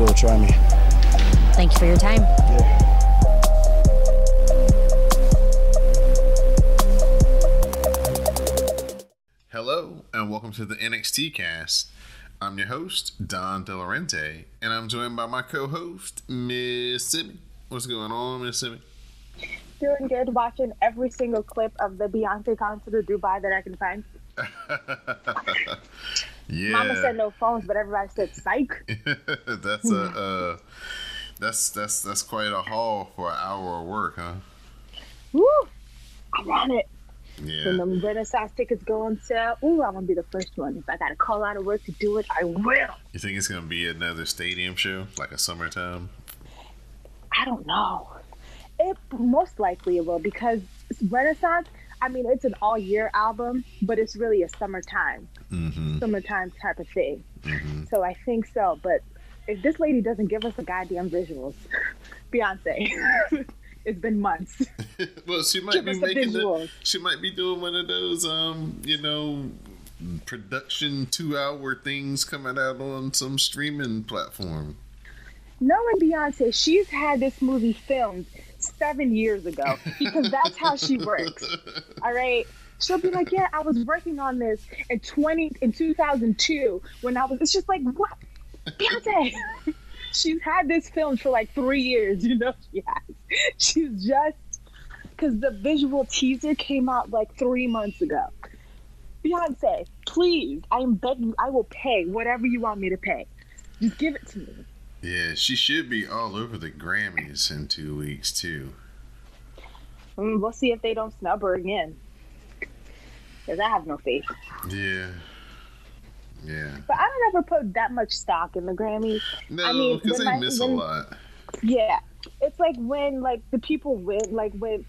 will. Try me. Thank you for your time. Yeah. Hello, and welcome to the NXT cast. I'm your host, Don Delarente, and I'm joined by my co host, Miss Simi. What's going on, Miss Simi? Doing good, watching every single clip of the Beyonce concert in Dubai that I can find. yeah. Mama said no phones, but everybody said psych. that's a uh, that's that's that's quite a haul for an hour of work, huh? Woo! I want it. Yeah. When the Renaissance tickets go on sale, ooh, I'm gonna be the first one. If I gotta call out of work to do it, I will. You think it's gonna be another stadium show, like a summertime? I don't know. It most likely it will because Renaissance. I mean, it's an all year album, but it's really a summertime, Mm-hmm. summertime type of thing. Mm-hmm. So I think so. But if this lady doesn't give us the goddamn visuals, Beyonce, it's been months. well, she might Give be making the, she might be doing one of those um, you know, production two hour things coming out on some streaming platform. Knowing Beyonce, she's had this movie filmed seven years ago because that's how she works. All right. She'll be like, Yeah, I was working on this in twenty in two thousand two when I was it's just like what? Beyonce She's had this film for like three years, you know she has. She's just because the visual teaser came out like three months ago. Beyonce, please, I am begging I will pay whatever you want me to pay. Just give it to me. Yeah, she should be all over the Grammys in two weeks too. Mm, we'll see if they don't snub her again. Because I have no faith. Yeah. Yeah. But I don't ever put that much stock in the Grammys. No, I mean, because they my- miss a lot. Yeah. It's like when like the people win, like when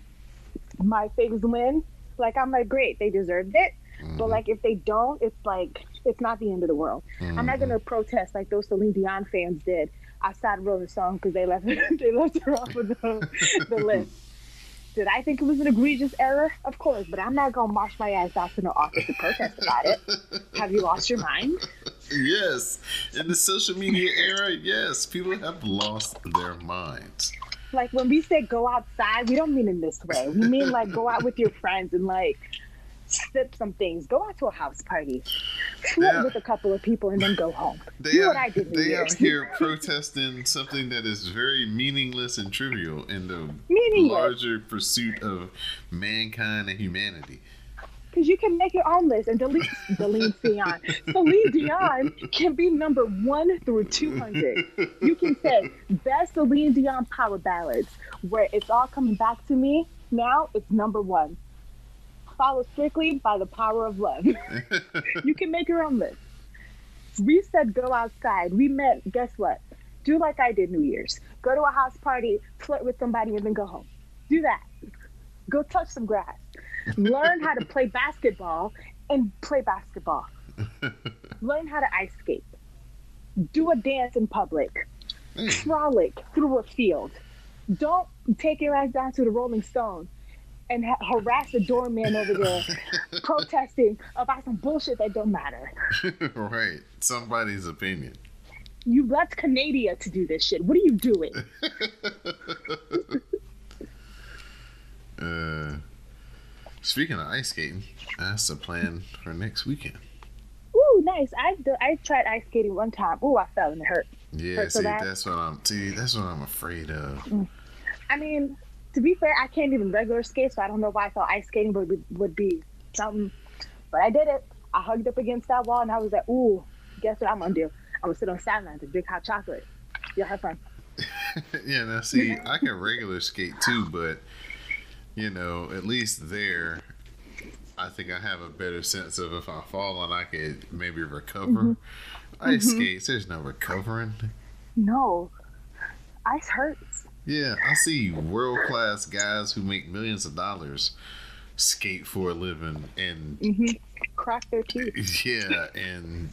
my faves win, like I'm like, great, they deserved it. But Mhm. like if they don't, it's like it's not the end of the world. I'm not gonna protest like those Celine Dion fans did outside of a song because they left they left her off of the, the list. Did I think it was an egregious error? Of course, but I'm not gonna march my ass out to no office to protest about it. Have you lost your mind? yes. In the social media era, yes, people have lost their minds. Like when we say go outside, we don't mean in this way. We mean like go out with your friends and like sip some things. Go out to a house party, flirt Yeah. with a couple of people, and then go home. They are, what I did. They Year's. out here protesting something that is very meaningless and trivial in the Meaningless. larger pursuit of mankind and humanity. Because you can make your own list and delete Celine Dion. Celine Dion can be number one through 200. You can say best Celine Dion power ballads, where it's all coming back to me. Now it's number one. Followed strictly by the power of love. you can make your own list. We said go outside. We met, guess what? Do like I did New Year's. Go to a house party, flirt with somebody, and then go home. Do that. Go touch some grass. Learn how to play basketball and play basketball. Learn how to ice skate. Do a dance in public. Frolic through a field. Don't take your ass down to the Rolling Stone and ha- harass the doorman over there protesting about some bullshit that don't matter. right. Somebody's opinion. You left Canada to do this shit. What are you doing? Uh, speaking of ice skating, that's the plan for next weekend. Ooh, nice. I I tried ice skating one time. Ooh, I fell and it hurt. Yeah, So- so see, that- that's what I'm. See, that's what I'm afraid of. I mean, to be fair, I can't even regular skate, so I don't know why I thought ice skating would be, would be something. But I did it. I hugged up against that wall and I was like, ooh, guess what I'm gonna do? I'm gonna sit on the sidelines and drink hot chocolate. Y'all have fun. yeah, now see, I can regular skate too, but you know, at least there, I think I have a better sense of if I fall and I could maybe recover. Mm-hmm. Ice skates, there's no recovering. No, ice hurts. Yeah, I see world class guys who make millions of dollars skate for a living and Mm-hmm. Crack their teeth. yeah, and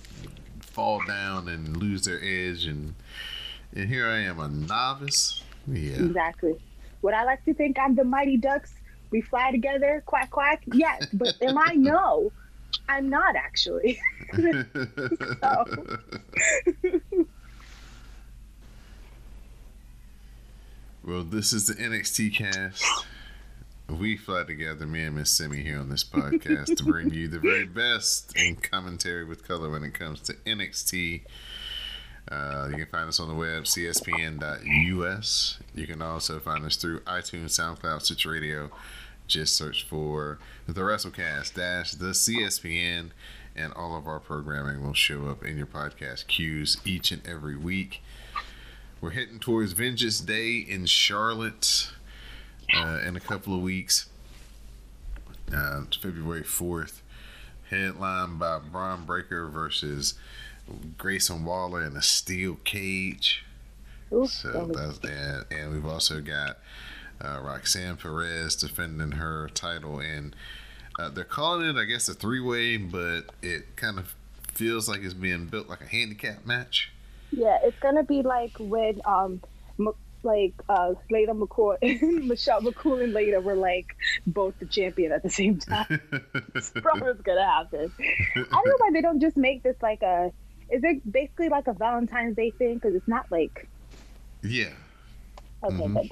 fall down and lose their edge and and here I am a novice. Yeah. Exactly. Would I like to think I'm the Mighty Ducks? We fly together, quack quack. Yes, but am I? No, I'm not actually. so, Well, this is the NXT cast. We fly together, me and Miss Simi here on this podcast to bring you the very best in commentary with color when it comes to NXT. Uh, you can find us on the web, cspn.us. You can also find us through iTunes, SoundCloud, Stitch Radio. Just search for the WrestleCast dash the CSPN, and all of our programming will show up in your podcast queues each and every week. We're heading towards Vengeance Day in Charlotte uh, in a couple of weeks. Uh, it's February 4th. Headlined by Bron Breakker versus Grayson Waller in a steel cage. ooh, So that's that. And we've also got uh, Roxanne Perez defending her title. And uh, they're calling it, I guess, a three way, but it kind of feels like it's being built like a handicap match. Yeah, it's gonna be like when um, M- like uh, Layla McCoy, Michelle McCool and Layla were like both the champion at the same time. It's probably gonna happen. I don't know why they don't just make this like a. Is it basically like a Valentine's Day thing? Because it's not like yeah. okay,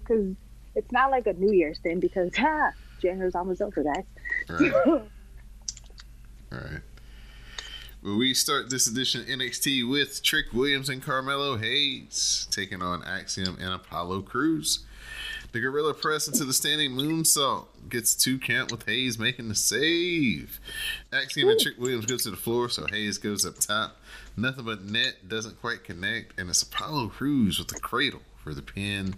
because it's not like a New Year's thing. Because ha, January's almost over, guys. Right. All right. Well, we start this edition NXT with Trick Williams and Carmelo Hayes taking on Axiom and Apollo Crews. The Gorilla press into the standing moonsault gets two count with Hayes making the save. Axiom and Trick Williams go to the floor, so Hayes goes up top. Nothing but net doesn't quite connect, and it's Apollo Crews with the cradle for the pin.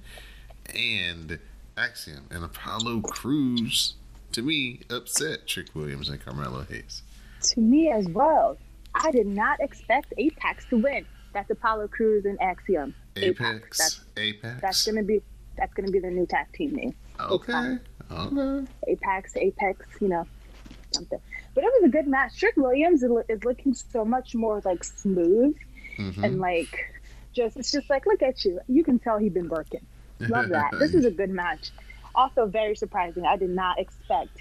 And Axiom and Apollo Crews, to me, upset Trick Williams and Carmelo Hayes. to me as well. I did not expect Apex to win. That's Apollo Crews and Axiom. Apex, That's, Apex. that's gonna be that's gonna be their new tag team name. okay. Okay. Apex, Apex, you know, something. But it was a good match. Trick Williams is, looking so much more like smooth Mhm. and like just it's just like look at you. You can tell he's been working. Love that. this is a good match. Also very surprising. I did not expect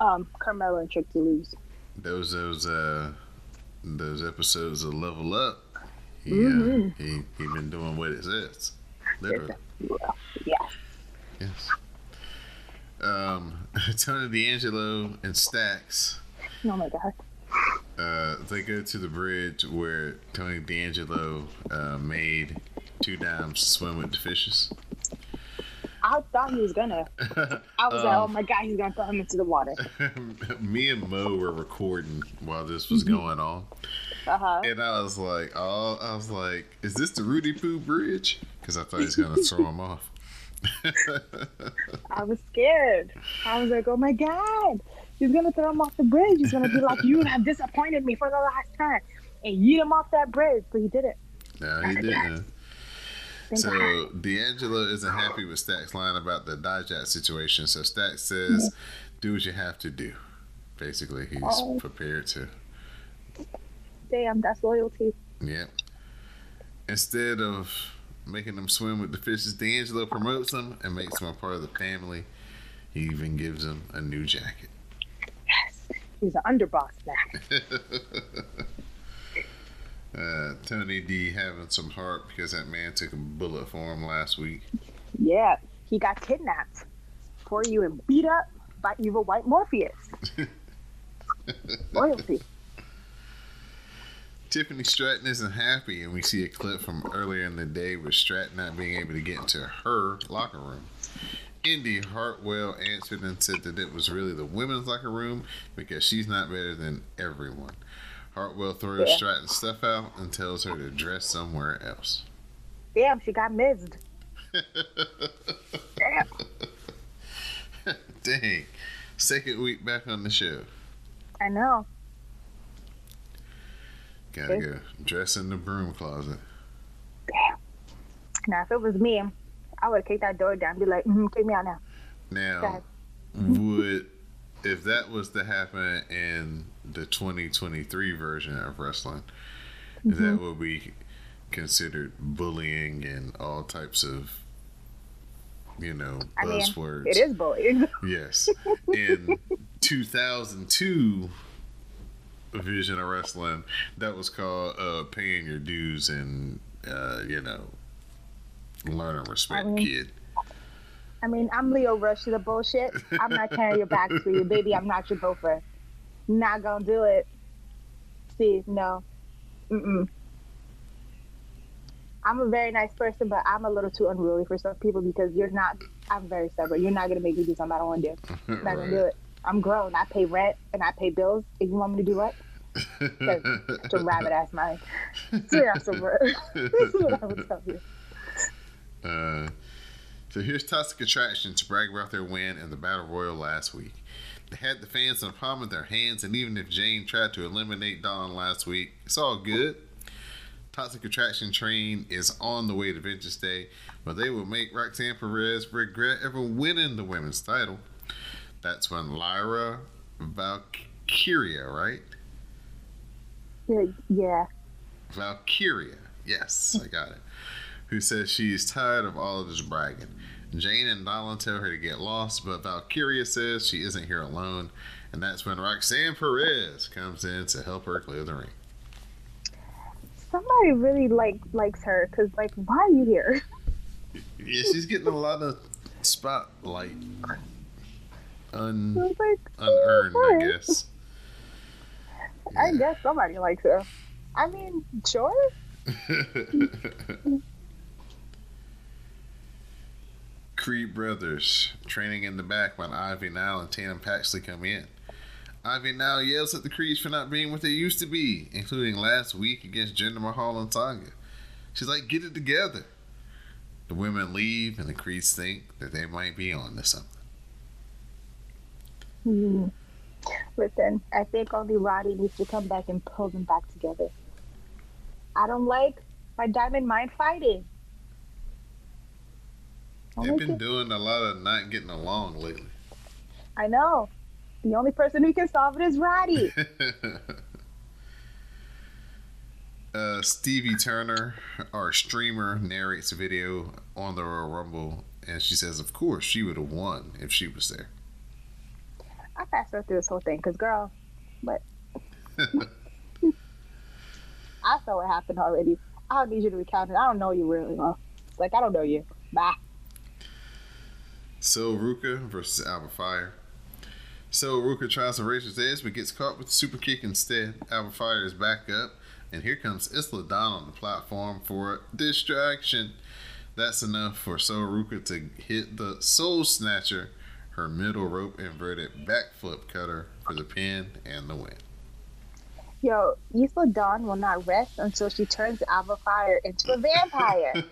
um, Carmelo and Trick to lose. those those uh those episodes of Level Up. He, uh, Mhm. he he been doing what it says, literally. Yeah. Yes. Um, Tony D'Angelo and Stacks. Oh my god. Uh, they go to the bridge where Tony D'Angelo uh, made two dimes swim with the fishes. I thought he was gonna. I was like, Um, oh my god, he's gonna throw him into the water. Me and Mo were recording while this was going on. Uh huh. And I was like, oh, I was like, is this the Rudy Poo Bridge? Because I thought he was gonna throw him off. I was scared. I was like, oh my god, he's gonna throw him off the bridge. He's gonna be like, you have disappointed me for the last time, and yeet him off that bridge. But he did it. no, he didn't. Thank God. So D'Angelo isn't happy with Stack's line about the Dijak situation. So Stack says, "Do what you have to do." Basically, he's Oh. prepared to. Damn, that's loyalty. Yep. Instead of making them swim with the fishes, D'Angelo promotes them and makes them a part of the family. He even gives them a new jacket. Yes, he's an underboss now. Uh, Tony D having some heart because that man took a bullet for him last week. Yeah, he got kidnapped for you and beat up by evil white Morpheus. loyalty. Tiffany Stratton isn't happy, and we see a clip from earlier in the day with Stratton not being able to get into her locker room. Indi Hartwell answered and said that it was really the women's locker room because she's not better than everyone. Hartwell throws Yeah. Stratton's stuff out and tells her to dress somewhere else. Damn, she got missed. Damn. Dang. Second week back on the show. I know. Gotta Okay. go dress in the broom closet. Damn. Now, if it was me, I would kick that door down and be like, mm kick me out now. Now, would if that was to happen in the 2023 version of wrestling, Mm-hmm. that would be considered bullying and all types of, you know, I mean, buzzwords. it is bullying. Yes. In 2002 Vision of Wrestling, that was called uh, paying your dues and, uh, you know, learn and respect, I mean- kid. I mean, I'm Leo Rush to the bullshit. I'm not carrying your back for you, baby. I'm not your gopher. Not gonna do it. See, no. Mm-mm. I'm a very nice person, but I'm a little too unruly for some people because you're not. I'm very stubborn. You're not gonna make me do something I don't want to do. I'm not gonna do it. I'm grown. I pay rent and I pay bills. If you want me to do what? It's a rabbit ass mind. So That's what I would tell you. Uh, so here's Toxic Attraction to brag about their win in the Battle Royal last week. Had the fans in the palm of their hands, and even if Jayne tried to eliminate Dawn last week, it's all good. Toxic Attraction train is on the way to Vengeance Day, but they will make Roxanne Perez regret ever winning the women's title. That's when Lyra Valkyria, right? Yeah, yeah. Valkyria. Yes, I got it. Who says she is tired of all of this bragging. Jayne and Dolin tell her to get lost, but Valkyria says she isn't here alone, and that's when Roxanne Perez comes in to help her clear the ring. Somebody really like likes her because like, why are you here? Yeah, she's getting a lot of spotlight. Un- like, unearned, I guess. I guess somebody likes her. I mean, sure. Creed Brothers training in the back when Ivy Nile and Tatum Paxley come in. Ivy Nile yells at the Creeds for not being what they used to be, including last week against Jinder Mahal and Tonga. She's like, get it together. The women leave, and the Creeds think that they might be on to something. Hmm. Listen, I think only Roddy needs to come back and pull them back together. I don't like my Diamond Mine fighting. They've been doing a lot of not getting along lately. I know. The only person who can solve it is Roddy. uh, Stevie Turner, our streamer, narrates a video on the Royal Rumble, and she says, "Of course, she would have won if she was there." I fast her through this whole thing because, girl, but I saw what happened already. I don't need you to recount it. I don't know you really well. Like, I don't know you. Bye. Sol Ruca versus Alba Fyre. Sol Ruca tries to raise his edge but gets caught with the super kick instead. Alba Fyre is back up, and here comes Isla Dawn on the platform for a distraction. That's enough for Sol Ruca to hit the Sol Snatcher, her middle rope inverted backflip cutter for the pin and the win. Yo, Isla Dawn will not rest until she turns Alba Fyre into a vampire.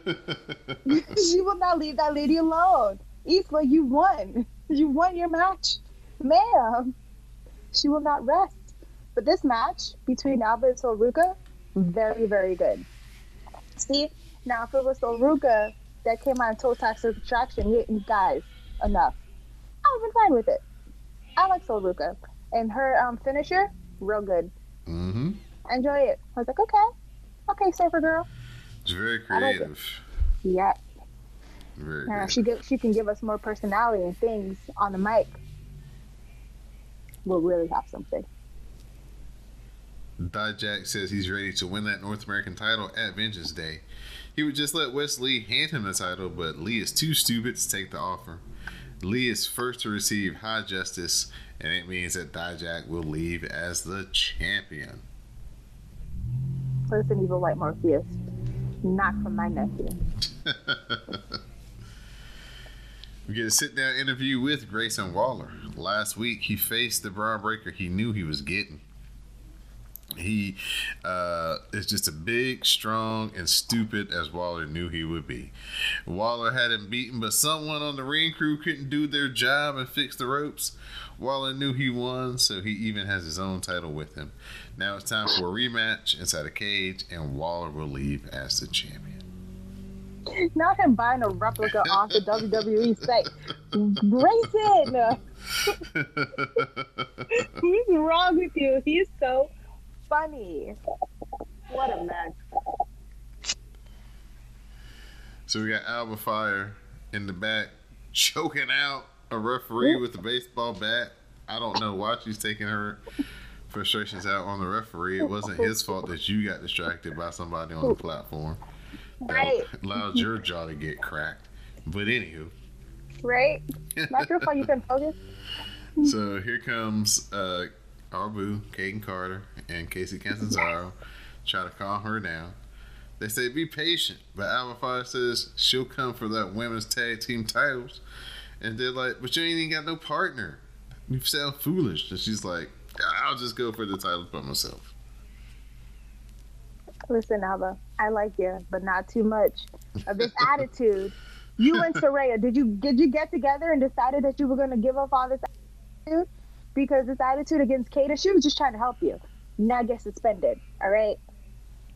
she will not leave that lady alone. Isla, you won. You won your match. Ma'am. She will not rest. But this match between Alba and Sol Ruca, very, very good. See, now if it was Sol Ruca that came out and told Toxic Attraction, you, you guys, enough. I would have been fine with it. I like Sol Ruca. And her um, finisher, real good. mm-hmm. I enjoy it. I was like, okay, okay, Surfer Girl. It's very I like it. creative. Yeah, Very good. she give, she can give us more personality and things on the mic. We'll really have something. Dijak says he's ready to win that North American title at Vengeance Day. He would just let Wes Lee hand him the title, but Lee is too stupid to take the offer. Lee is first to receive high justice, and it means that Dijak will leave as the champion. Listen, evil white Morpheus, not from my nephew. We get a sit down interview with Grayson Waller. Last week, he faced the Bron Breakker he knew he was getting. He uh, is just a big, strong, and stupid as Waller knew he would be. Waller had him beaten, but someone on the ring crew couldn't do their job and fix the ropes. Waller knew he won, so he even has his own title with him. Now it's time for a rematch inside a cage, and Waller will leave as the champion. Not him buying a replica off the WWE site. Grayson! What's wrong with you? He's so funny. What a mess. So we got Alba Fyre in the back choking out a referee with a baseball bat. I don't know why she's taking her frustrations out on the referee. It wasn't his fault that you got distracted by somebody on the platform. Right. Allowed your jaw to get cracked. But anywho, Right? Your you couldn't focus. so here comes uh, boo, Kayden Carter, and Kacy Catanzaro try to calm her down. They say be patient, but Alba Fyre says she'll come for that women's tag team titles. And they're like, but you ain't even got no partner. You sound foolish. And she's like, I'll just go for the titles by myself. Listen, Alba, I like you, but not too much of this attitude. You and Soraya, did you did you get together and decided that you were going to give up all this attitude? Because this attitude against Kata, she was just trying to help you. Now get suspended, all right?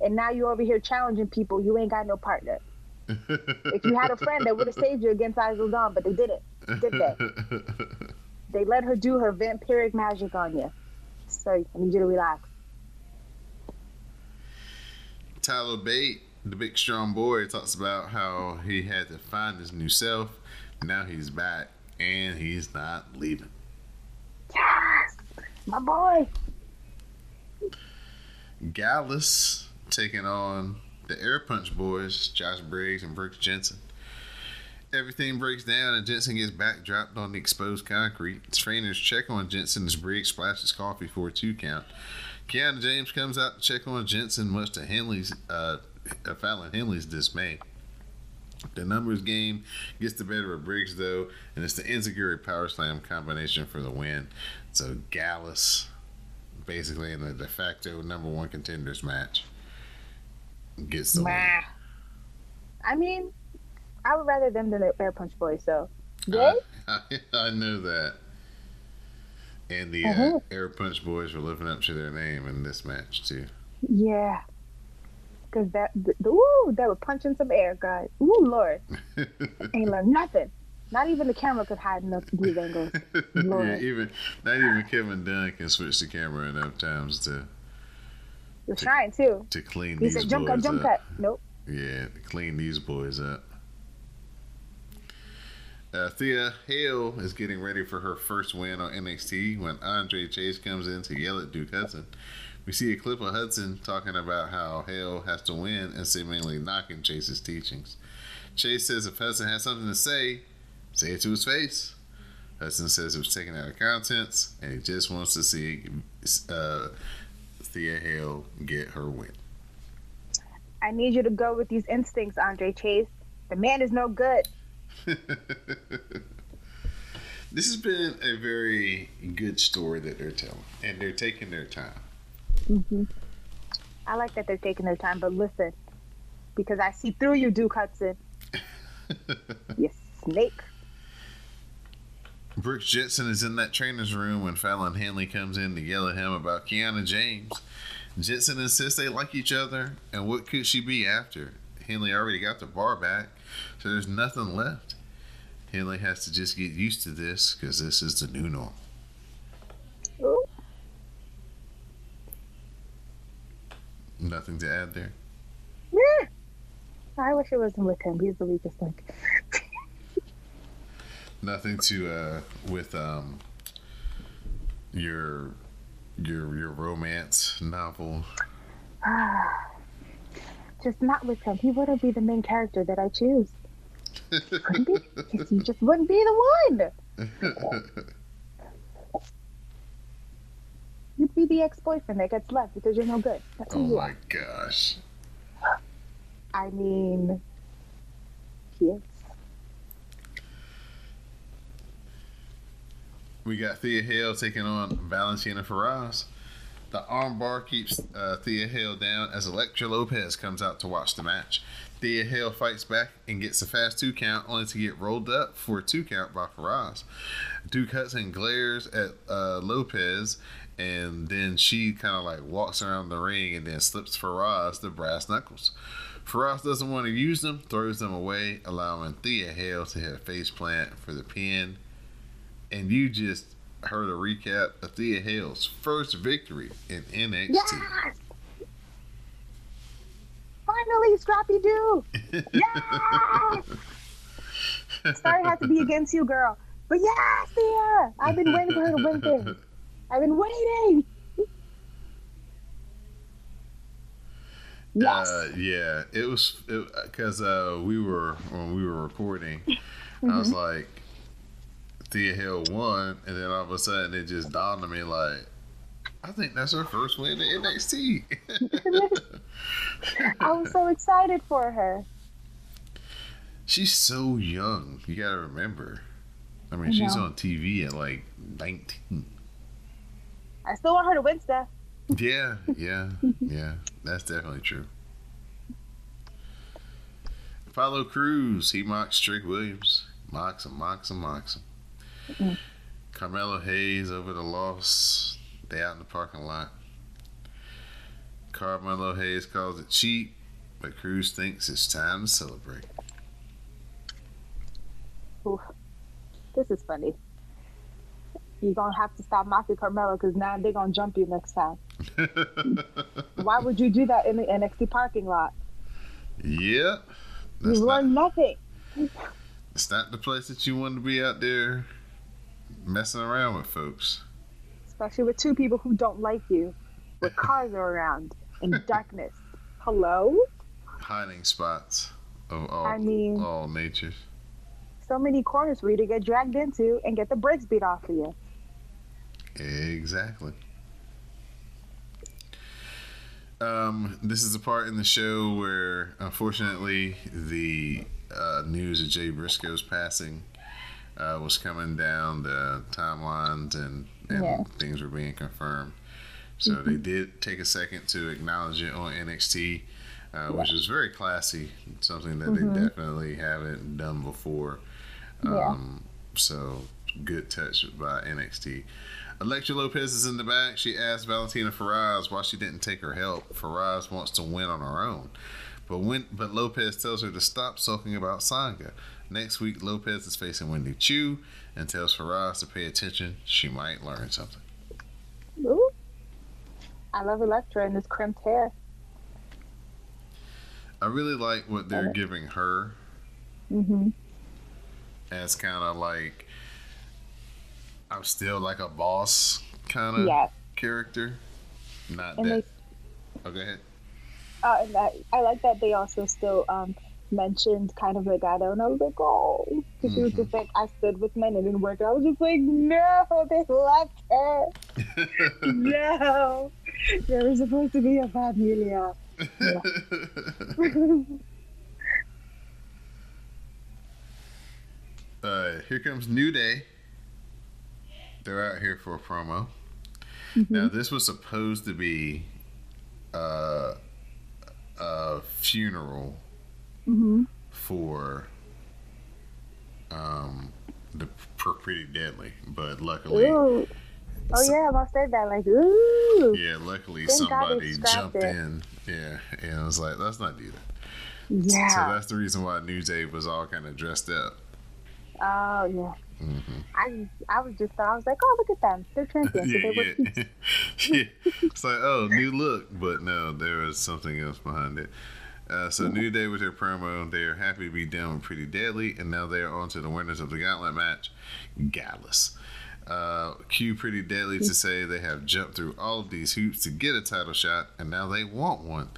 And now you're over here challenging people. You ain't got no partner. If you had a friend that would have saved you against Isla Dawn, but they didn't. Did they? They let her do her vampiric magic on you. So I need you to relax. Tyler Bate, the big strong boy, talks about how he had to find his new self. Now he's back and he's not leaving. Yes, my boy. Gallus taking on the Air Punch boys, Josh Briggs and Brooks Jensen. Everything breaks down and Jensen gets backdropped on the exposed concrete. Trainers check on Jensen as Briggs splashes Coffey for a two count. Kiana James comes out to check on Jensen, much to Henley's, uh, uh, Fallon Henley's dismay. The numbers game gets the better of Briggs though, and it's the insecure power slam combination for the win. So Gallus, basically in the de facto number one contenders match, gets the win. I mean, I would rather them than the Air Punch Boys. So, yay. I, I know that. And the uh, Mhm. Air Punch boys were living up to their name in this match too. yeah. Cause that, the, the, ooh, they were punching some air, guys. Ooh, Lord, ain't learned nothing. Not even the camera could hide enough these angles. yeah, Lord. even not even Kevin Dunn can switch the camera enough times to You're trying too. to clean He these said, "Jump boys cut, jump up. cut." Nope. Yeah, to clean these boys up. Uh, Thea Hail is getting ready for her first win on NXT when Andre Chase comes in to yell at Duke Hudson. We see a clip of Hudson talking about how Hail has to win and seemingly knocking Chase's teachings. Chase says if Hudson has something to say, say it to his face. Hudson says it was taken out of contents and he just wants to see uh, Thea Hail get her win. I need you to go with these instincts, Andre Chase. The man is no good. this has been a very good story that they're telling, and they're taking their time. hmm I like that they're taking their time, but listen, because I see through you, Duke Hudson. You snake. Brooks Jensen is in that trainer's room when Fallon Henley comes in to yell at him about Kiana James. Jensen insists they like each other, and what could she be after? Henley already got the bar back, so there's nothing left. Henley has to just get used to this because this is the new norm. Ooh. Nothing to add there. Yeah. I wish it wasn't with him. He's the weakest link. Nothing to uh with um your your your romance novel. Just not with him. He wouldn't be the main character that I choose. Couldn't be. He just wouldn't be the one. You'd be the ex-boyfriend that gets left because you're no good. That's oh my are. gosh. I mean, yes. We got Thea Hail taking on Valentina Feroz. The armbar keeps uh, Thea Hail down as Elektra Lopez comes out to watch the match. Thea Hail fights back and gets a fast two count, only to get rolled up for a two count by Feroz. Duke Hudson glares at uh, Lopez, and then she kind of like walks around the ring and then slips Feroz the brass knuckles. Feroz doesn't want to use them, throws them away, allowing Thea Hail to hit a face plant for the pin. And you just heard a recap of Thea Hail's first victory in NXT. Yes! Finally, Scrappy Doo! Yes! Sorry, has to be against you, girl. But yes, Thea! I've been waiting for her to win things. I've been waiting. Yes. Uh, yeah, it was because uh, we were when we were recording. I was like, Thea Hill won, and then all of a sudden it just dawned on me like, I think that's her first win in NXT. I was so excited for her. She's so young. You gotta remember. I mean, I she's on TV at like 19. I still want her to win stuff. Yeah, yeah, yeah. That's definitely true. Apollo Crews, he mocks Trick Williams. Mocks him, mocks him, mocks him. Mm. Carmelo Hayes over the loss. They out in the parking lot. Carmelo Hayes calls it cheap, but Crews thinks it's time to celebrate. Oof. This is funny. You're gonna have to stop mocking Carmelo because now they're gonna jump you next time. Why would you do that in the NXT parking lot? yeah. You not, learn nothing. it's not the place that you want to be out there messing around with folks. Especially with two people who don't like you, with cars are around in darkness. Hello? Hiding spots of all, I mean- all natures. So many corners for you to get dragged into and get the brakes beat off of you. Exactly. Um, this is the part in the show where, unfortunately, the uh, news of Jay Briscoe's passing uh, was coming down the timelines and, and Yeah. things were being confirmed. So they did take a second to acknowledge it on NXT, uh, which is very classy, something that they definitely haven't done before. Yeah. Um, so good touch by NXT. Elektra Lopez is in the back. She asked Valentina Feroz why she didn't take her help. Feroz wants to win on her own. But when but Lopez tells her to stop sulking about Sanga. Next week Lopez is facing Wendy Choo and tells Feroz to pay attention. She might learn something. Ooh. I love Elektra and this crimped hair. I really like what they're giving her Mm-hmm. as kind of like I'm still like a boss kind of character. Not And that. they Oh, go ahead. uh, and I, I like that they also still um mentioned kind of Legado and I was like, oh because she was just like I stood with men and it didn't work. And I was just like, no, they left her. no. There was supposed to be a familia. uh, here comes New Day. They're out here for a promo. Mm-hmm. Now, this was supposed to be uh, a funeral hmm for um, the Pretty Deadly, but luckily, Ooh. Oh yeah, I must say that. Like, ooh. yeah, luckily Thank somebody jumped it. in. Yeah, and I was like, let's not do that. Yeah. So that's the reason why New Day was all kind of dressed up. oh yeah. hmm I I was just I was like, oh look at them, they're champions. So yeah, they were yeah. yeah. It's like, oh, new look, but no, there was something else behind it. Uh, so New Day with their promo, they are happy to be down with Pretty Deadly, and now they are on to the winners of the Gauntlet match, Gallus. Uh, cue Pretty Deadly to say they have jumped through all of these hoops to get a title shot, and now they want one.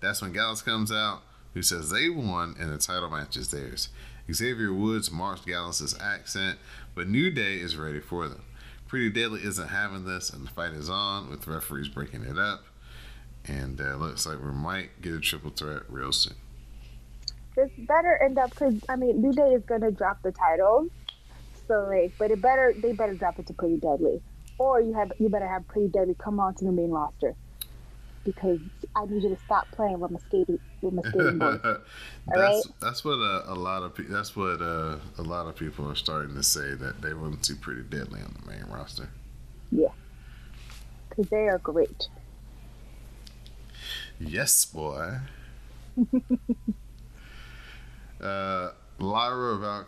That's when Gallus comes out, who says they won and the title match is theirs. Xavier Woods marks Gallus's accent, but New Day is ready for them. Pretty Deadly isn't having this, and the fight is on with referees breaking it up. And uh, looks like we might get a triple threat real soon. this better end up because I mean New Day is gonna drop the title, So like, but it better they better drop it to Pretty Deadly, or you have you better have Pretty Deadly come on to the main roster, because I need you to stop playing with my skating with my skating board. that's right? that's what a, a lot of pe- that's what uh, a lot of people are starting to say that they want to see pretty deadly on the main roster. Yeah, because they are great. Yes, boy. uh, Lyra Val,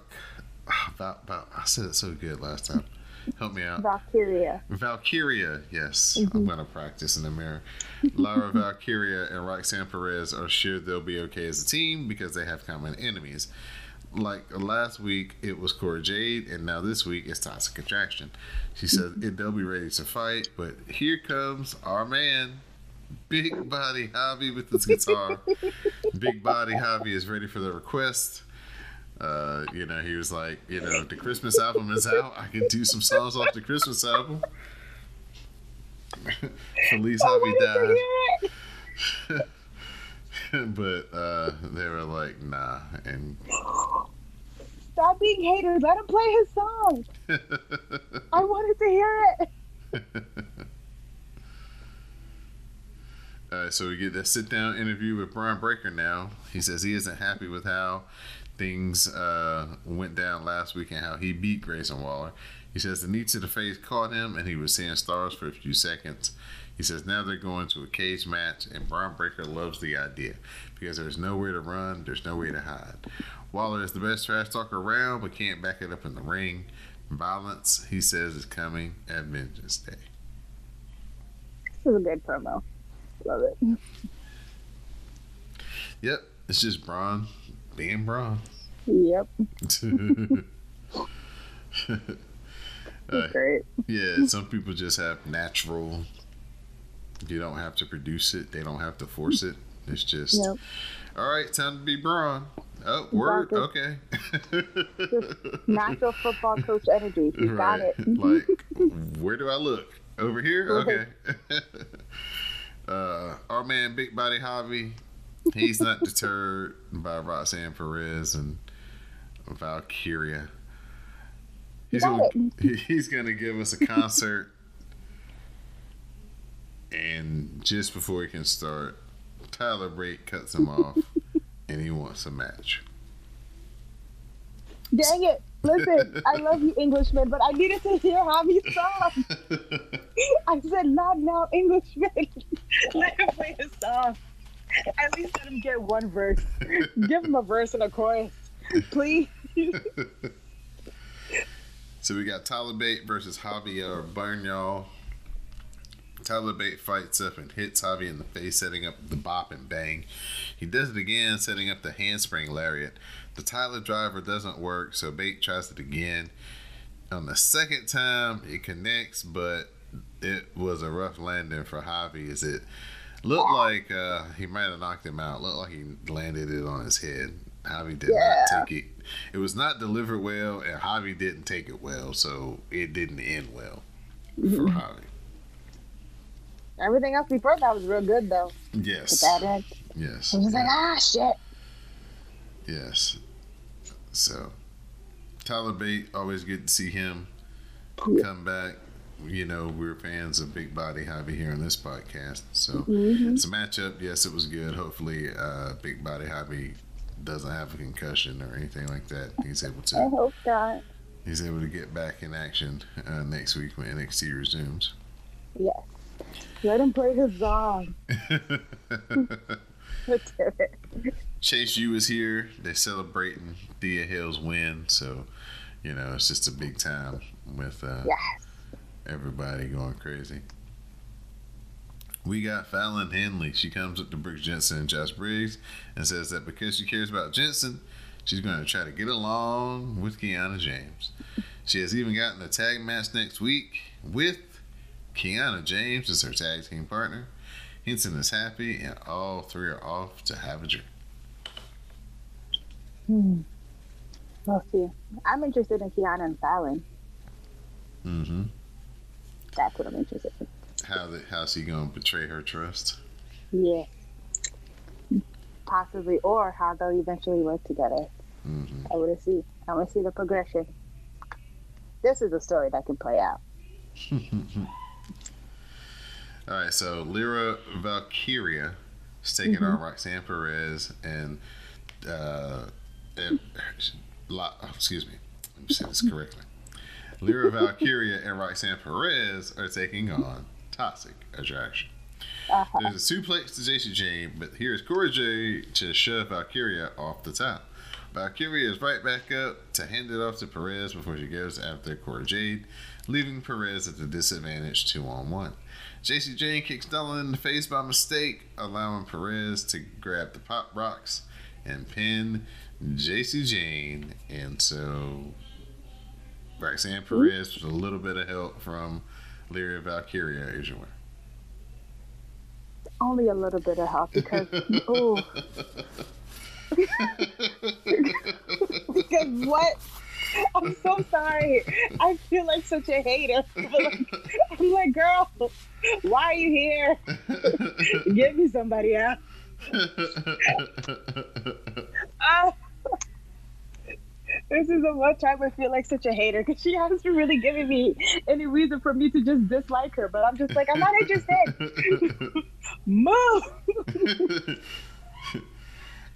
Val, Val, I said it so good last time. Help me out. Valkyria. Valkyria, yes. I'm going to practice in the mirror. Lyra Valkyria and Roxanne Perez are sure they'll be okay as a team because they have common enemies. Like last week, it was Cora Jade, and now this week it's Toxic Attraction. She says it, they'll be ready to fight, but here comes our man, Big Body Javi with his guitar. Big Body Javi is ready for the request. Uh, you know, he was like, you know, the Christmas album is out. I can do some songs off the Christmas album. Felice I Javi wanted to died. but uh, they were like, nah. And Stop being haters. Let him play his song. I wanted to hear it. Uh, so we get that sit down interview with Brian Breaker now. He says he isn't happy with how things uh, went down last week and how he beat Grayson Waller. He says the knee to the face caught him and he was seeing stars for a few seconds. He says now they're going to a cage match and Brian Breaker loves the idea because there's nowhere to run, there's nowhere to hide. Waller is the best trash talker around but can't back it up in the ring. Violence, he says, is coming at Vengeance Day. This is a good promo. Love it. Yep, it's just Bron being Bron. Yep. Uh, Great. yeah, some people just have natural. You don't have to produce it. They don't have to force it. It's just Yep. all right. Time to be Bron. Oh, word. Okay. Natural football coach energy. You got it. like, where do I look? Over here. Okay. Uh, our man, Big Body Javi. He's not deterred by Roxanne Perez and Valkyria. He's gonna, he's gonna give us a concert, and just before he can start, Tyler Bate cuts him off, and he wants a match. Dang it. Listen, I love you, Englishman, but I needed to hear Javi's song. I said, not now, Englishman. let him play his song. At least let him get one verse. Give him a verse and a chorus. Please. So we got Tyler Bate versus Javier Bernal. Tyler Bate fights up and hits Javi in the face, setting up the bop and bang. He does it again, setting up the handspring lariat. The Tyler driver doesn't work, so Bate tries it again. On the second time, it connects, but it was a rough landing for Javi. As it looked like uh, he might have knocked him out. Looked like he landed it on his head. Javi did Yeah. not take it. It was not delivered well, and Javi didn't take it well, so it didn't end well for Javi. Everything else before that was real good, though. But Yes. that end, Yes. I was like, ah, shit. Yes. So, Tyler Bate, always good to see him Yeah. come back. You know, we're fans of Big Body Javi here on this podcast. So, Mm-hmm. it's a matchup. Yes, it was good. Hopefully, uh, Big Body Javi doesn't have a concussion or anything like that. He's able to. I hope not. he's able to get back in action uh, next week when NXT resumes. Yes. Let him play his song. Let's do it. Chase U is here. They're celebrating Thea Hill's win, so you know it's just a big time with uh, Yes. everybody going crazy. We got Fallon Henley. She comes up to Brooks Jensen and Josh Briggs and says that because she cares about Jensen, she's going to try to get along with Kiana James. She has even gotten a tag match next week with Kiana James as her tag team partner. Henson is happy, and all three are off to have a drink. Hmm. We'll see. I'm interested in Kiana and Fallon. Mm-hmm. That's what I'm interested in. How the, how's he going to betray her trust? Yeah. Possibly, or how they'll eventually work together. Mm-hmm. I want to see. I want to see the progression. this is a story that can play out. All right, so Lyra Valkyria is taking Mm-hmm. on Roxanne Perez and uh, and- excuse me, let me say this correctly. Lyra Valkyria and Roxanne Perez are taking on Toxic Attraction. Uh-huh. There's a suplex to Jacy Jayne, but here's Cora Jade to shove Valkyria off the top. Valkyria is right back up to hand it off to Perez before she goes after Cora Jade, leaving Perez at the disadvantage two on one. Jacy Jayne kicks Dolin in the face by mistake, allowing Perez to grab the Pop Rox and pin Jacy Jayne. And so Roxanne Perez with a little bit of help from Lyra Valkyria is your. Only a little bit of help because oh, because what? I'm so sorry. I feel like such a hater. Like, I'm like, girl, why are you here? Give me somebody else. Ah. This is the one time I feel like such a hater because she hasn't really given me any reason for me to just dislike her. But I'm just like, I'm not interested. Move.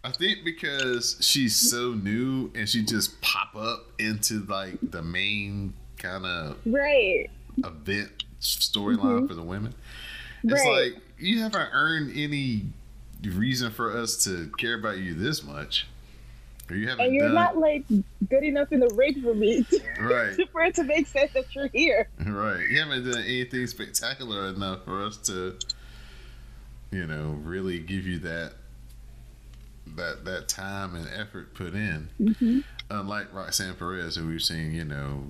I think because she's so new and she just pop up into like the main kind of Right. event storyline for the women. It's Mm-hmm. Right. like you haven't earned any reason for us to care about you this much. You haven't And you're done not like good enough in the ring for me to, right, for it to make sense that you're here. right. You haven't done anything spectacular enough for us to, you know, really give you that that that time and effort put in. Mm-hmm. Unlike Roxanne Perez, who we've seen, you know,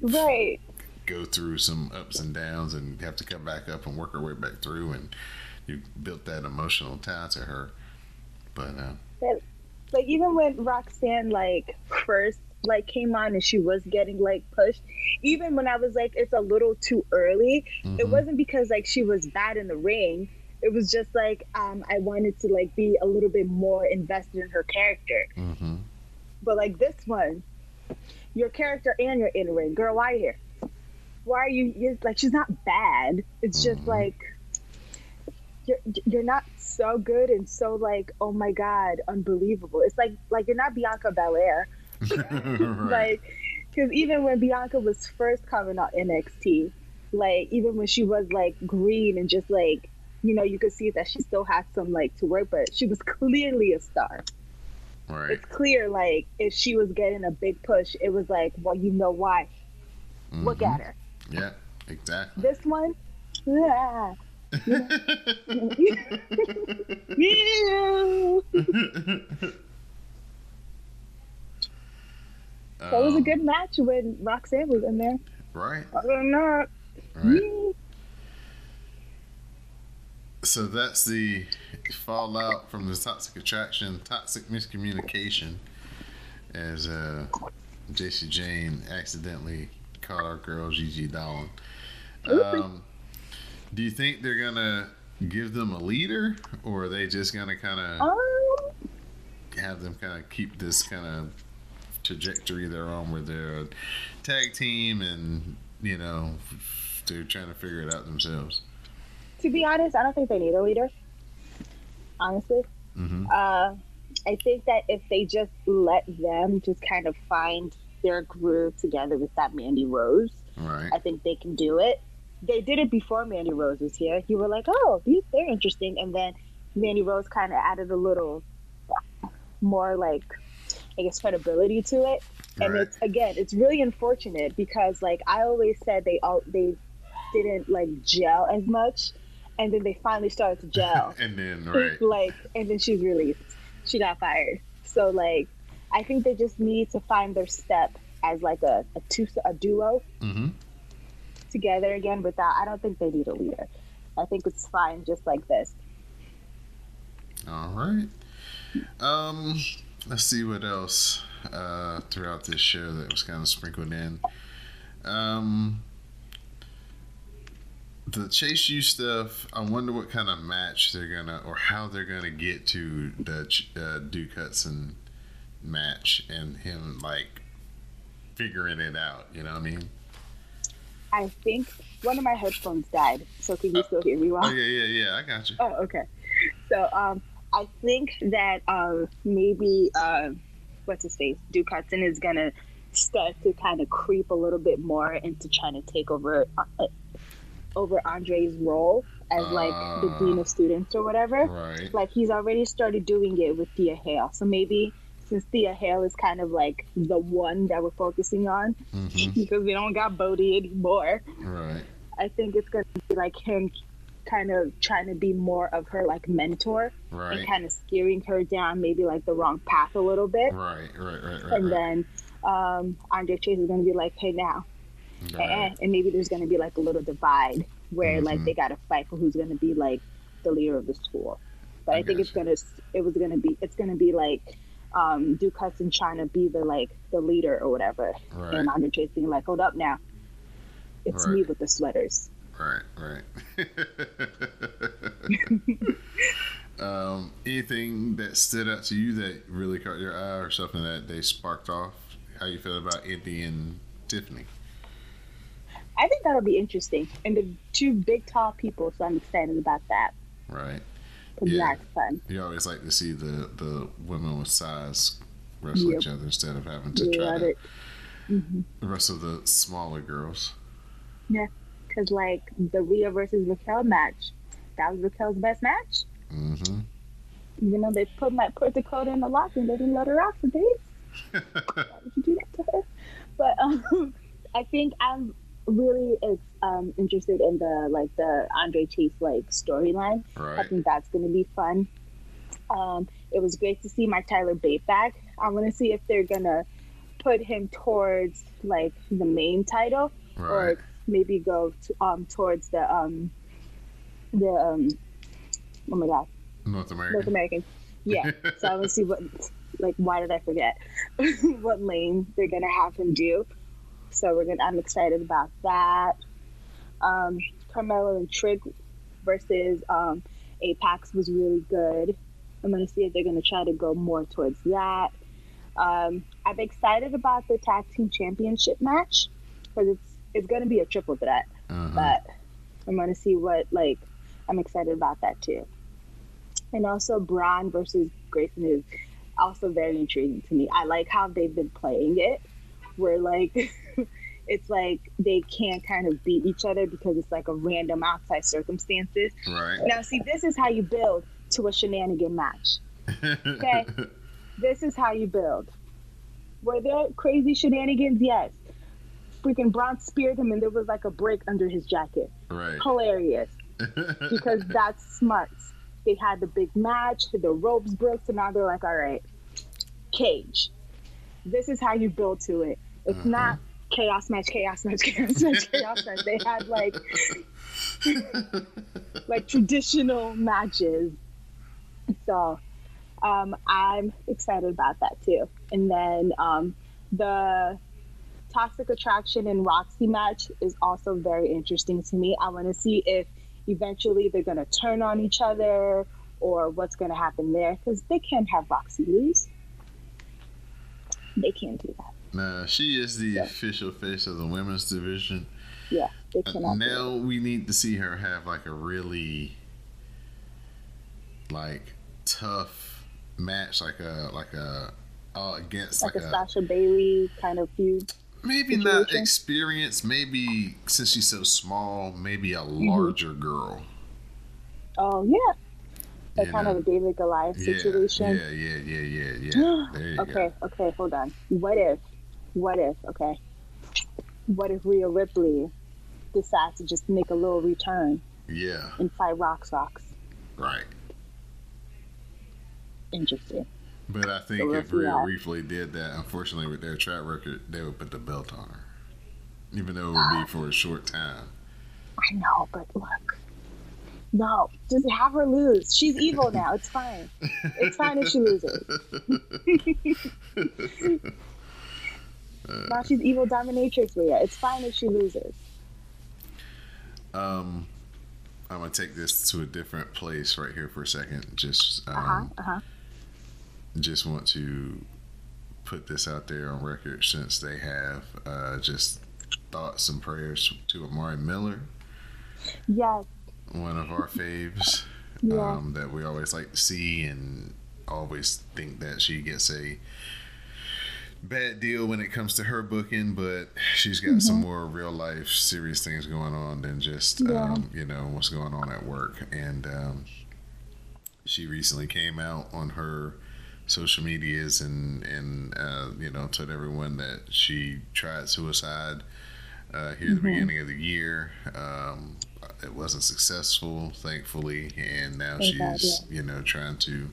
Right. go through some ups and downs and have to come back up and work her way back through and you built that emotional tie to her but uh, Like even when Roxanne like first like came on and she was getting like pushed, even when I was like it's a little too early, it mhm. wasn't because like she was bad in the ring. It was just like um I wanted to like be a little bit more invested in her character. Mhm. But like this one, your character and your in ring, girl, why are you here? Why are you? Like she's not bad. It's just Mhm. like you're you're not so good and so like oh my god, unbelievable. It's like like you're not Bianca Belair. right. Like because even when Bianca was first coming out NXT, like even when she was like green and just like you know you could see that she still had some like to work, but she was clearly a star right it's clear like if she was getting a big push it was like well you know why look Mhm. at her yeah exactly this one yeah. Yeah. that was a Um, good match when roxanne was in there. Right. Other than that right. So that's the fallout from the toxic attraction toxic miscommunication as uh Jacy Jayne accidentally caught our girl Gigi Dolin. Um, do you think they're gonna give them a leader, or are they just gonna kind of um, have them kind of keep this kind of trajectory they're on, where they're a tag team and you know they're trying to figure it out themselves? to be honest i don't think they need a leader honestly Mm-hmm. uh, I think that if they just let them just kind of find their groove together with that Mandy Rose, Right. I think they can do it. They did it before Mandy Rose was here. You were like, oh, these they're interesting, and then Mandy Rose kind of added a little more like, I guess, credibility to it. And Right. it's again, it's really unfortunate because like I always said, they all they didn't like gel as much, and then they finally started to gel And then right. like and then she's released she got fired so like i think they just need to find their step as like a, a two a duo Mm-hmm. Together again without i don't think they need a leader i think it's fine just like this All right. Um, let's see what else uh, throughout this show that was kind of sprinkled in. Um, the Chase U stuff. I wonder what kind of match they're gonna, or how they're gonna get to the uh, Duke Hudson match and him like figuring it out. You know what I mean? I think one of my headphones died. So can you still hear me well? Oh yeah, yeah, yeah. I got you. Oh, okay. So um, I think that um, maybe uh, what's his face, Duke Hudson is gonna start to kind of creep a little bit more into trying to take over uh, over Andre's role as like the Ah. dean of students or whatever. Right. Like he's already started doing it with Thea Hail. So maybe since Thea Hail is kind of like the one that we're focusing on hmm because we don't got Bodhi anymore. Right. I think it's gonna be like him kind of trying to be more of her like mentor Right. and kind of steering her down maybe like the wrong path a little bit. Right. Right. Right. Right. And right. then um, Andre Chase is gonna be like, hey now, eh, eh," Right. and maybe there's gonna be like a little divide where like Mhm. they gotta fight for who's gonna be like the leader of the school. But I, I think it's gotcha. gonna it was gonna be it's gonna be like um, Duke Hudson trying to be the like the leader or whatever, Right. and Andre Chase being like, hold up now, it's me with the sweaters. Right, right. um, anything that stood out to you that really caught your eye or something that they sparked off? How you feel about Indi and Tiffany? I think that'll be interesting, and the two big tall people, so I'm excited about that. Right. Yeah. You always like to see the, the women with size wrestle Yep. each other instead of having to You try to it. hmm wrestle the smaller girls. Yeah, because, like, the Rhea versus Raquel match, that was Raquel's best match. Mm-hmm. Even though they put my put Dakota in the locker and they didn't let her out for days. Why would you do that to her? But um, I think I'm really ex- um, interested in the like the Andre Chase like storyline. I think that's going to be fun. Um, it was great to see Mike Tyler Bate back. I want to see if they're gonna put him towards like the main title Right. or maybe go to, um towards the um the um oh my god North American North American. American yeah so I want to see what like why did I forget what lane they're gonna have him do so we're gonna I'm excited about that um Carmelo and Trick versus um Apex was really good I'm gonna see if they're gonna try to go more towards that um I'm excited about the tag team championship match because it's it's gonna be a triple threat Uh-huh. but I'm gonna see what like I'm excited about that too. And also Bron versus Grayson is also very intriguing to me. I like how they've been playing it, where like it's like they can't kind of beat each other because it's like a random outside circumstances. Right. Now see this is how you build to a shenanigan match. Okay. This is how you build. Were there crazy shenanigans? Yes. Freaking Bron speared him and there was like a break under his jacket. right. Hilarious because that's smart. They had the big match, the ropes broke, so now they're like, all right, cage. This is how you build to it. It's Mhm. not chaos match, chaos match, chaos match, chaos match. They had like like traditional matches. So um, I'm excited about that too. And then um, the Toxic Attraction and Roxy match is also very interesting to me. I want to see if eventually they're going to turn on each other or what's going to happen there because they can't have Roxy lose. They can't do that. Nah, she is the Yeah. official face of the women's division. Yeah, Uh, cannot. do it. now we need to see her have like a really like tough match, like a like a uh, against Like like, a a, Sasha Bayley kind of feud. maybe not experience, maybe since she's so small, maybe a Mm-hmm. larger girl. Oh yeah, like you kind know? of a David Goliath yeah, situation. Yeah, yeah, yeah, yeah, yeah. Okay, okay, hold on. What if, what if, okay, what if Rhea Ripley decides to just make a little return. Yeah, and fight Rock Socks? right. Interesting. But I think So if if Rhea yeah. Ripley did that, unfortunately, with their track record, they would put the belt on her, even though it would be for a short time. I know, but look. No, just have her lose. She's evil now. It's fine. It's fine if she loses. now she's evil dominatrix Rhea. It's fine if she loses. Um, I'm gonna take this to a different place right here for a second. Just, um, Uh huh. Uh huh. just want to put this out there on record since they have uh, just thoughts and prayers to Amari Miller, Yes. one of our faves Yeah. um, that we always like to see and always think that she gets a bad deal when it comes to her booking, but she's got some more real life serious things going on than just Yeah. um, you know what's going on at work. And um, she recently came out on her social medias and and uh, you know told everyone that she tried suicide uh, here at the beginning of the year. Um, it wasn't successful, thankfully, and now Thank God, she's you know trying to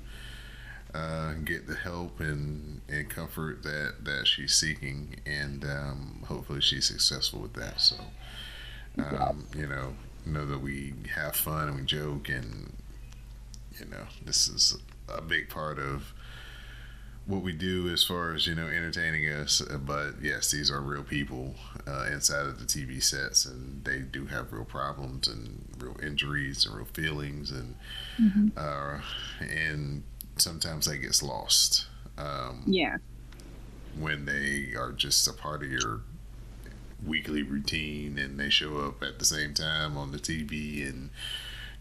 uh, get the help and, and comfort that, that she's seeking, and um, hopefully she's successful with that. So, um, you know, know that we have fun and we joke, and you know, this is a big part of what we do as far as you know entertaining us. Uh, But yes, these are real people uh, inside of the TV sets, and they do have real problems and real injuries and real feelings, and uh, and sometimes that gets lost um, Yeah. when they are just a part of your weekly routine and they show up at the same time on the TV and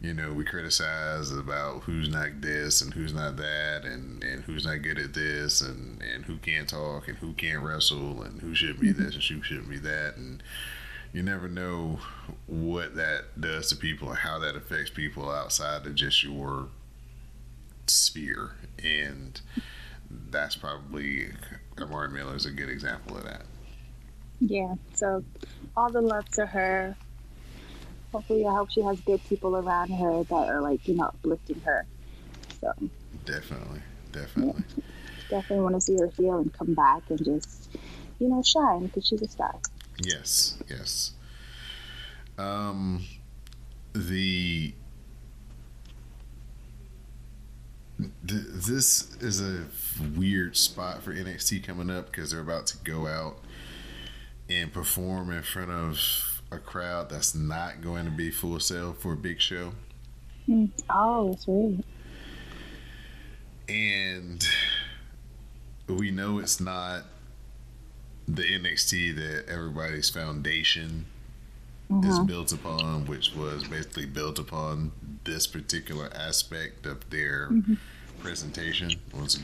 you know we criticize about who's not this and who's not that and, and who's not good at this and, and who can't talk and who can't wrestle and who should be this and who shouldn't be that and you never know what that does to people and how that affects people outside of just your sphere and that's probably Amari Miller is a good example of that. Yeah. So all the love to her. Hopefully, I hope she has good people around her that are like, you know, uplifting her. So Definitely, definitely. definitely want to see her heal and come back and just, you know, shine because she's a star. Yes, yes. Um, the this is a weird spot for NXT coming up because they're about to go out and perform in front of a crowd that's not going to be Full Sail for a big show. Hmm. Oh, that's right. and we know it's not the NXT that everybody's foundation is mm-hmm. built upon, which was basically built upon this particular aspect of their mm-hmm. presentation was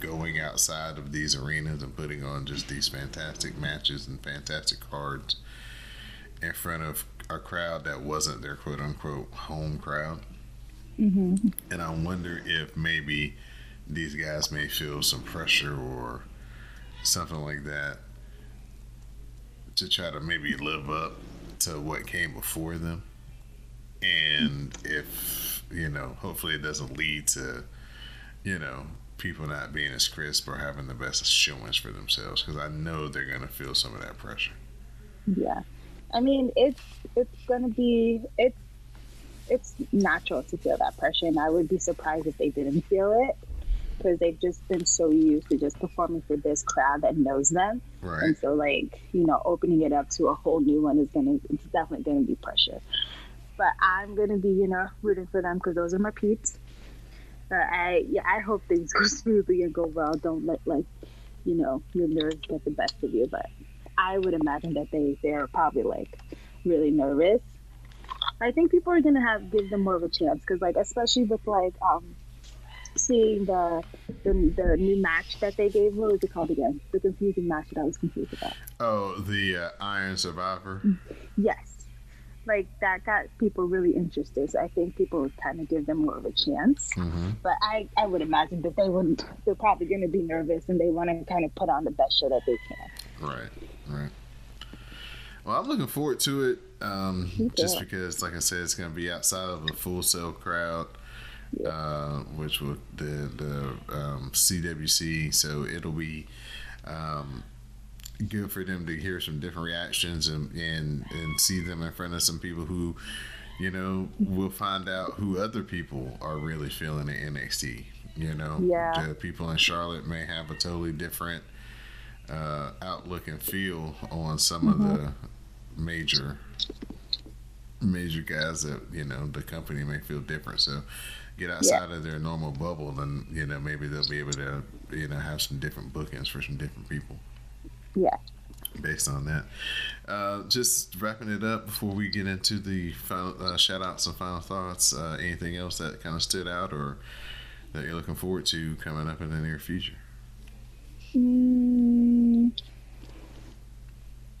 going outside of these arenas and putting on just these fantastic matches and fantastic cards in front of a crowd that wasn't their quote unquote home crowd. Mm-hmm. And I wonder if maybe these guys may feel some pressure or something like that to try to maybe live up to what came before them. And if, you know, hopefully it doesn't lead to, you know, people not being as crisp or having the best assurance for themselves because I know they're going to feel some of that pressure. Yeah. I mean, it's it's gonna be it's it's natural to feel that pressure, and I would be surprised if they didn't feel it because they've just been so used to just performing for this crowd that knows them, Right. and so like you know, opening it up to a whole new one is gonna it's definitely gonna be pressure. But I'm gonna be you know rooting for them because those are my peeps. But I yeah I hope things go smoothly and go well. Don't let like you know your nerves get the best of you, but. I would imagine that they they're probably like really nervous. I think people are gonna have give them more of a chance because like especially with like um seeing the, the the new match that they gave. What was it called again? The confusing match that I was confused about. Oh, the uh, Iron Survivor. Yes, like that got people really interested. So I think people would kind of give them more of a chance. Mm-hmm. But I I would imagine that they wouldn't. They're probably gonna be nervous and they want to kind of put on the best show that they can. Right, right. Well, I'm looking forward to it. Um, just because, like I said, it's going to be outside of a Full Sail crowd, uh, which will the the um, CWC. So it'll be um, good for them to hear some different reactions and, and and see them in front of some people who, you know, will find out who other people are really feeling at NXT. You know, Yeah. the people in Charlotte may have a totally different uh, outlook and feel on some of the major major guys that you know the company may feel different. So get outside of their normal bubble, and you know maybe they'll be able to you know have some different bookings for some different people. Yeah. based on that. Uh, just wrapping it up before we get into the final uh, shout outs and final thoughts. Uh, anything else that kind of stood out or that you're looking forward to coming up in the near future? Mm,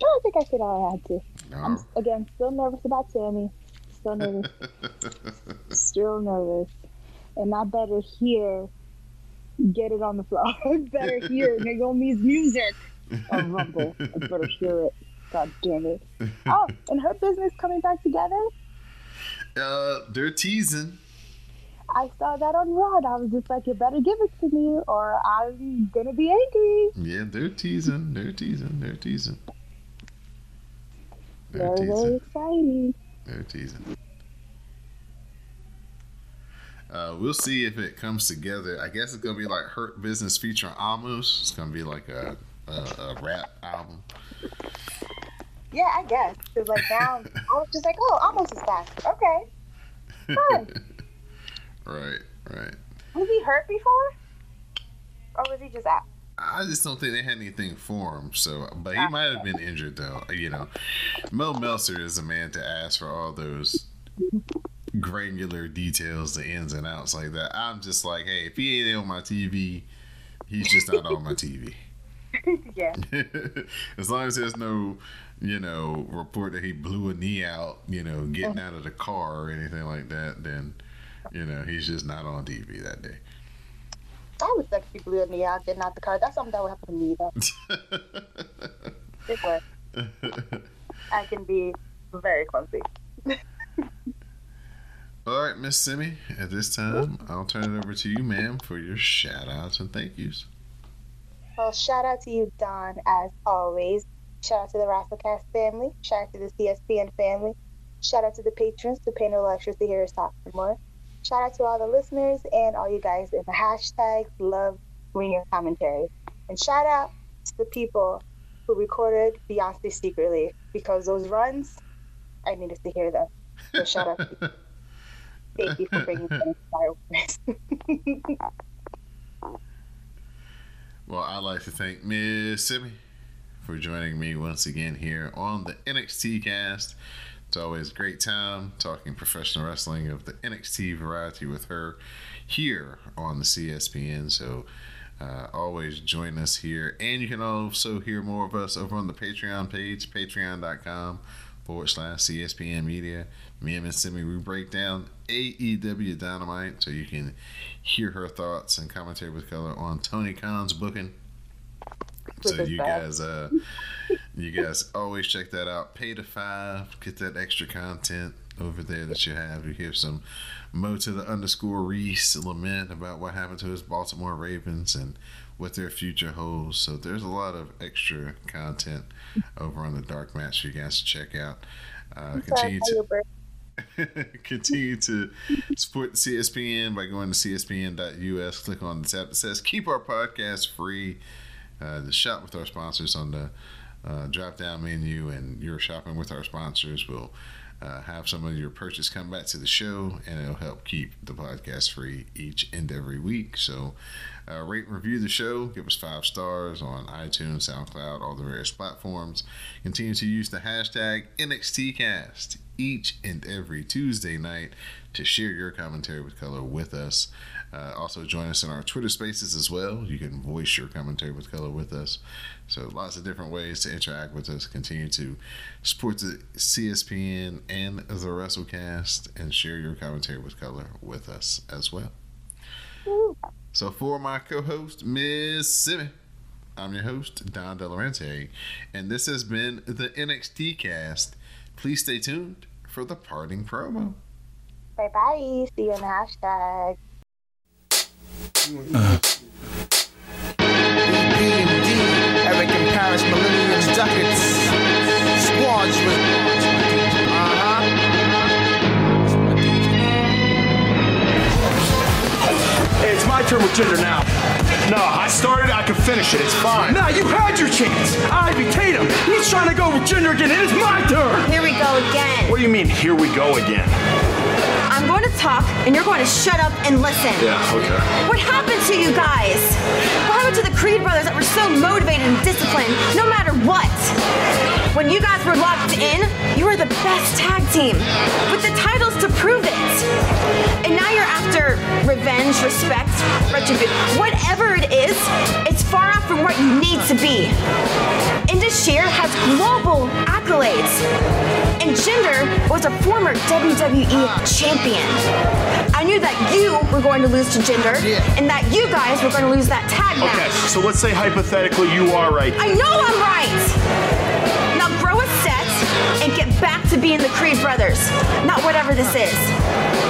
I don't think I said all I had to. I'm again still nervous about Sammy. Still nervous. still nervous. And I better hear get it on the floor. I better hear Naomi's music on Rumble. I better hear it. God damn it. Oh, and Hurt Business coming back together. Uh, they're teasing. I saw that on Raw. and I was just like, you better give it to me or I'm gonna be angry. Yeah, they're teasing. They're teasing. They're teasing. They're Very, very teasing. exciting. They're teasing. Uh, we'll see if it comes together. I guess it's gonna be like Hurt Business featuring Omos. It's gonna be like a a, a rap album. Yeah, I guess. Because like now, I was just like, oh, Omos is back. Okay. Fun. Right, right. Was he hurt before? Or was he just out? I just don't think they had anything for him. So, but he might have been injured though. You know, Mo Meltzer is a man to ask for all those granular details, the ins and outs like that. I'm just like, hey, if he ain't on my TV, he's just not on my TV. yeah. as long as there's no, you know, report that he blew a knee out, you know, getting out of the car or anything like that, then, you know, he's just not on TV that day. I would if he blew me out getting out the car. That's something that would happen to me though. It would. I can be very clumsy. All right, Miss Simi, at this time, I'll turn it over to you, ma'am, for your shout outs and thank yous. Well, shout out to you, Don, as always. Shout out to the WrestleCast family. Shout out to the CSPN family. Shout out to the patrons who pay no extras to hear us talk for more. Shout out to all the listeners and all you guys in the hashtag love ringer commentary. And shout out to the people who recorded Beyonce secretly because those runs, I needed to hear them. So shout out to you. Thank you for bringing my. Well, I'd like to thank Miss Simi for joining me once again here on the NXT cast. It's always a great time talking professional wrestling of the NXT variety with her here on the CSPN. So uh, always join us here. And you can also hear more of us over on the Patreon page, patreon.com forward slash CSPN media. Me and Miss Simi, we break down AEW Dynamite so you can hear her thoughts and commentary with color on Tony Khan's booking. So you bad. guys, uh, you guys always check that out. Pay to five, get that extra content over there that you have. You hear some Mo to the underscore Reese lament about what happened to his Baltimore Ravens and what their future holds. So there's a lot of extra content over on the Dark Match for you guys to check out. Uh, continue to continue to support CSPN by going to CSPN.us. Click on the tab that says "Keep Our Podcast Free." Uh, the shop with our sponsors on the uh, drop down menu, and you're shopping with our sponsors will uh, have some of your purchase come back to the show, and it'll help keep the podcast free each and every week. So, uh, rate and review the show. Give us five stars on iTunes, SoundCloud, all the various platforms. Continue to use the hashtag NXTcast each and every Tuesday night to share your commentary with color with us. Uh, also, join us in our Twitter spaces as well. You can voice your commentary with color with us. So, lots of different ways to interact with us. Continue to support the CSPN and the WrestleCast and share your commentary with color with us as well. So, for my co host, Ms. Simi, I'm your host, Don Delarente, and this has been the NXT cast. Please stay tuned for the parting promo. Bye bye. See you on the hashtag. B&D, Eric and Paris, Millennium's Ducats, Squads my turn with Jinder now. No, I started, I can finish it, it's fine. Nah, you had your chance. Ivy Tatum, he's trying to go with Jinder again, it is my turn. Here we go again. What do you mean, here we go again? I'm going to talk, and you're going to shut up and listen. Yeah, okay. What happened to you guys? What happened to the Creed brothers that were so motivated and disciplined no matter what. When you guys were locked in, you were the best tag team with the titles to prove it. And now you're after revenge, respect, retribution, whatever it is, it's far off from what you need to be. Indus Sher has global accolades. And Jinder was a former WWE champion. I knew that you were going to lose to Jinder, and that you guys were going to lose that tag match. Okay, so let's say hypothetically you are right. I know I'm right. To being the Creed brothers, not whatever this is.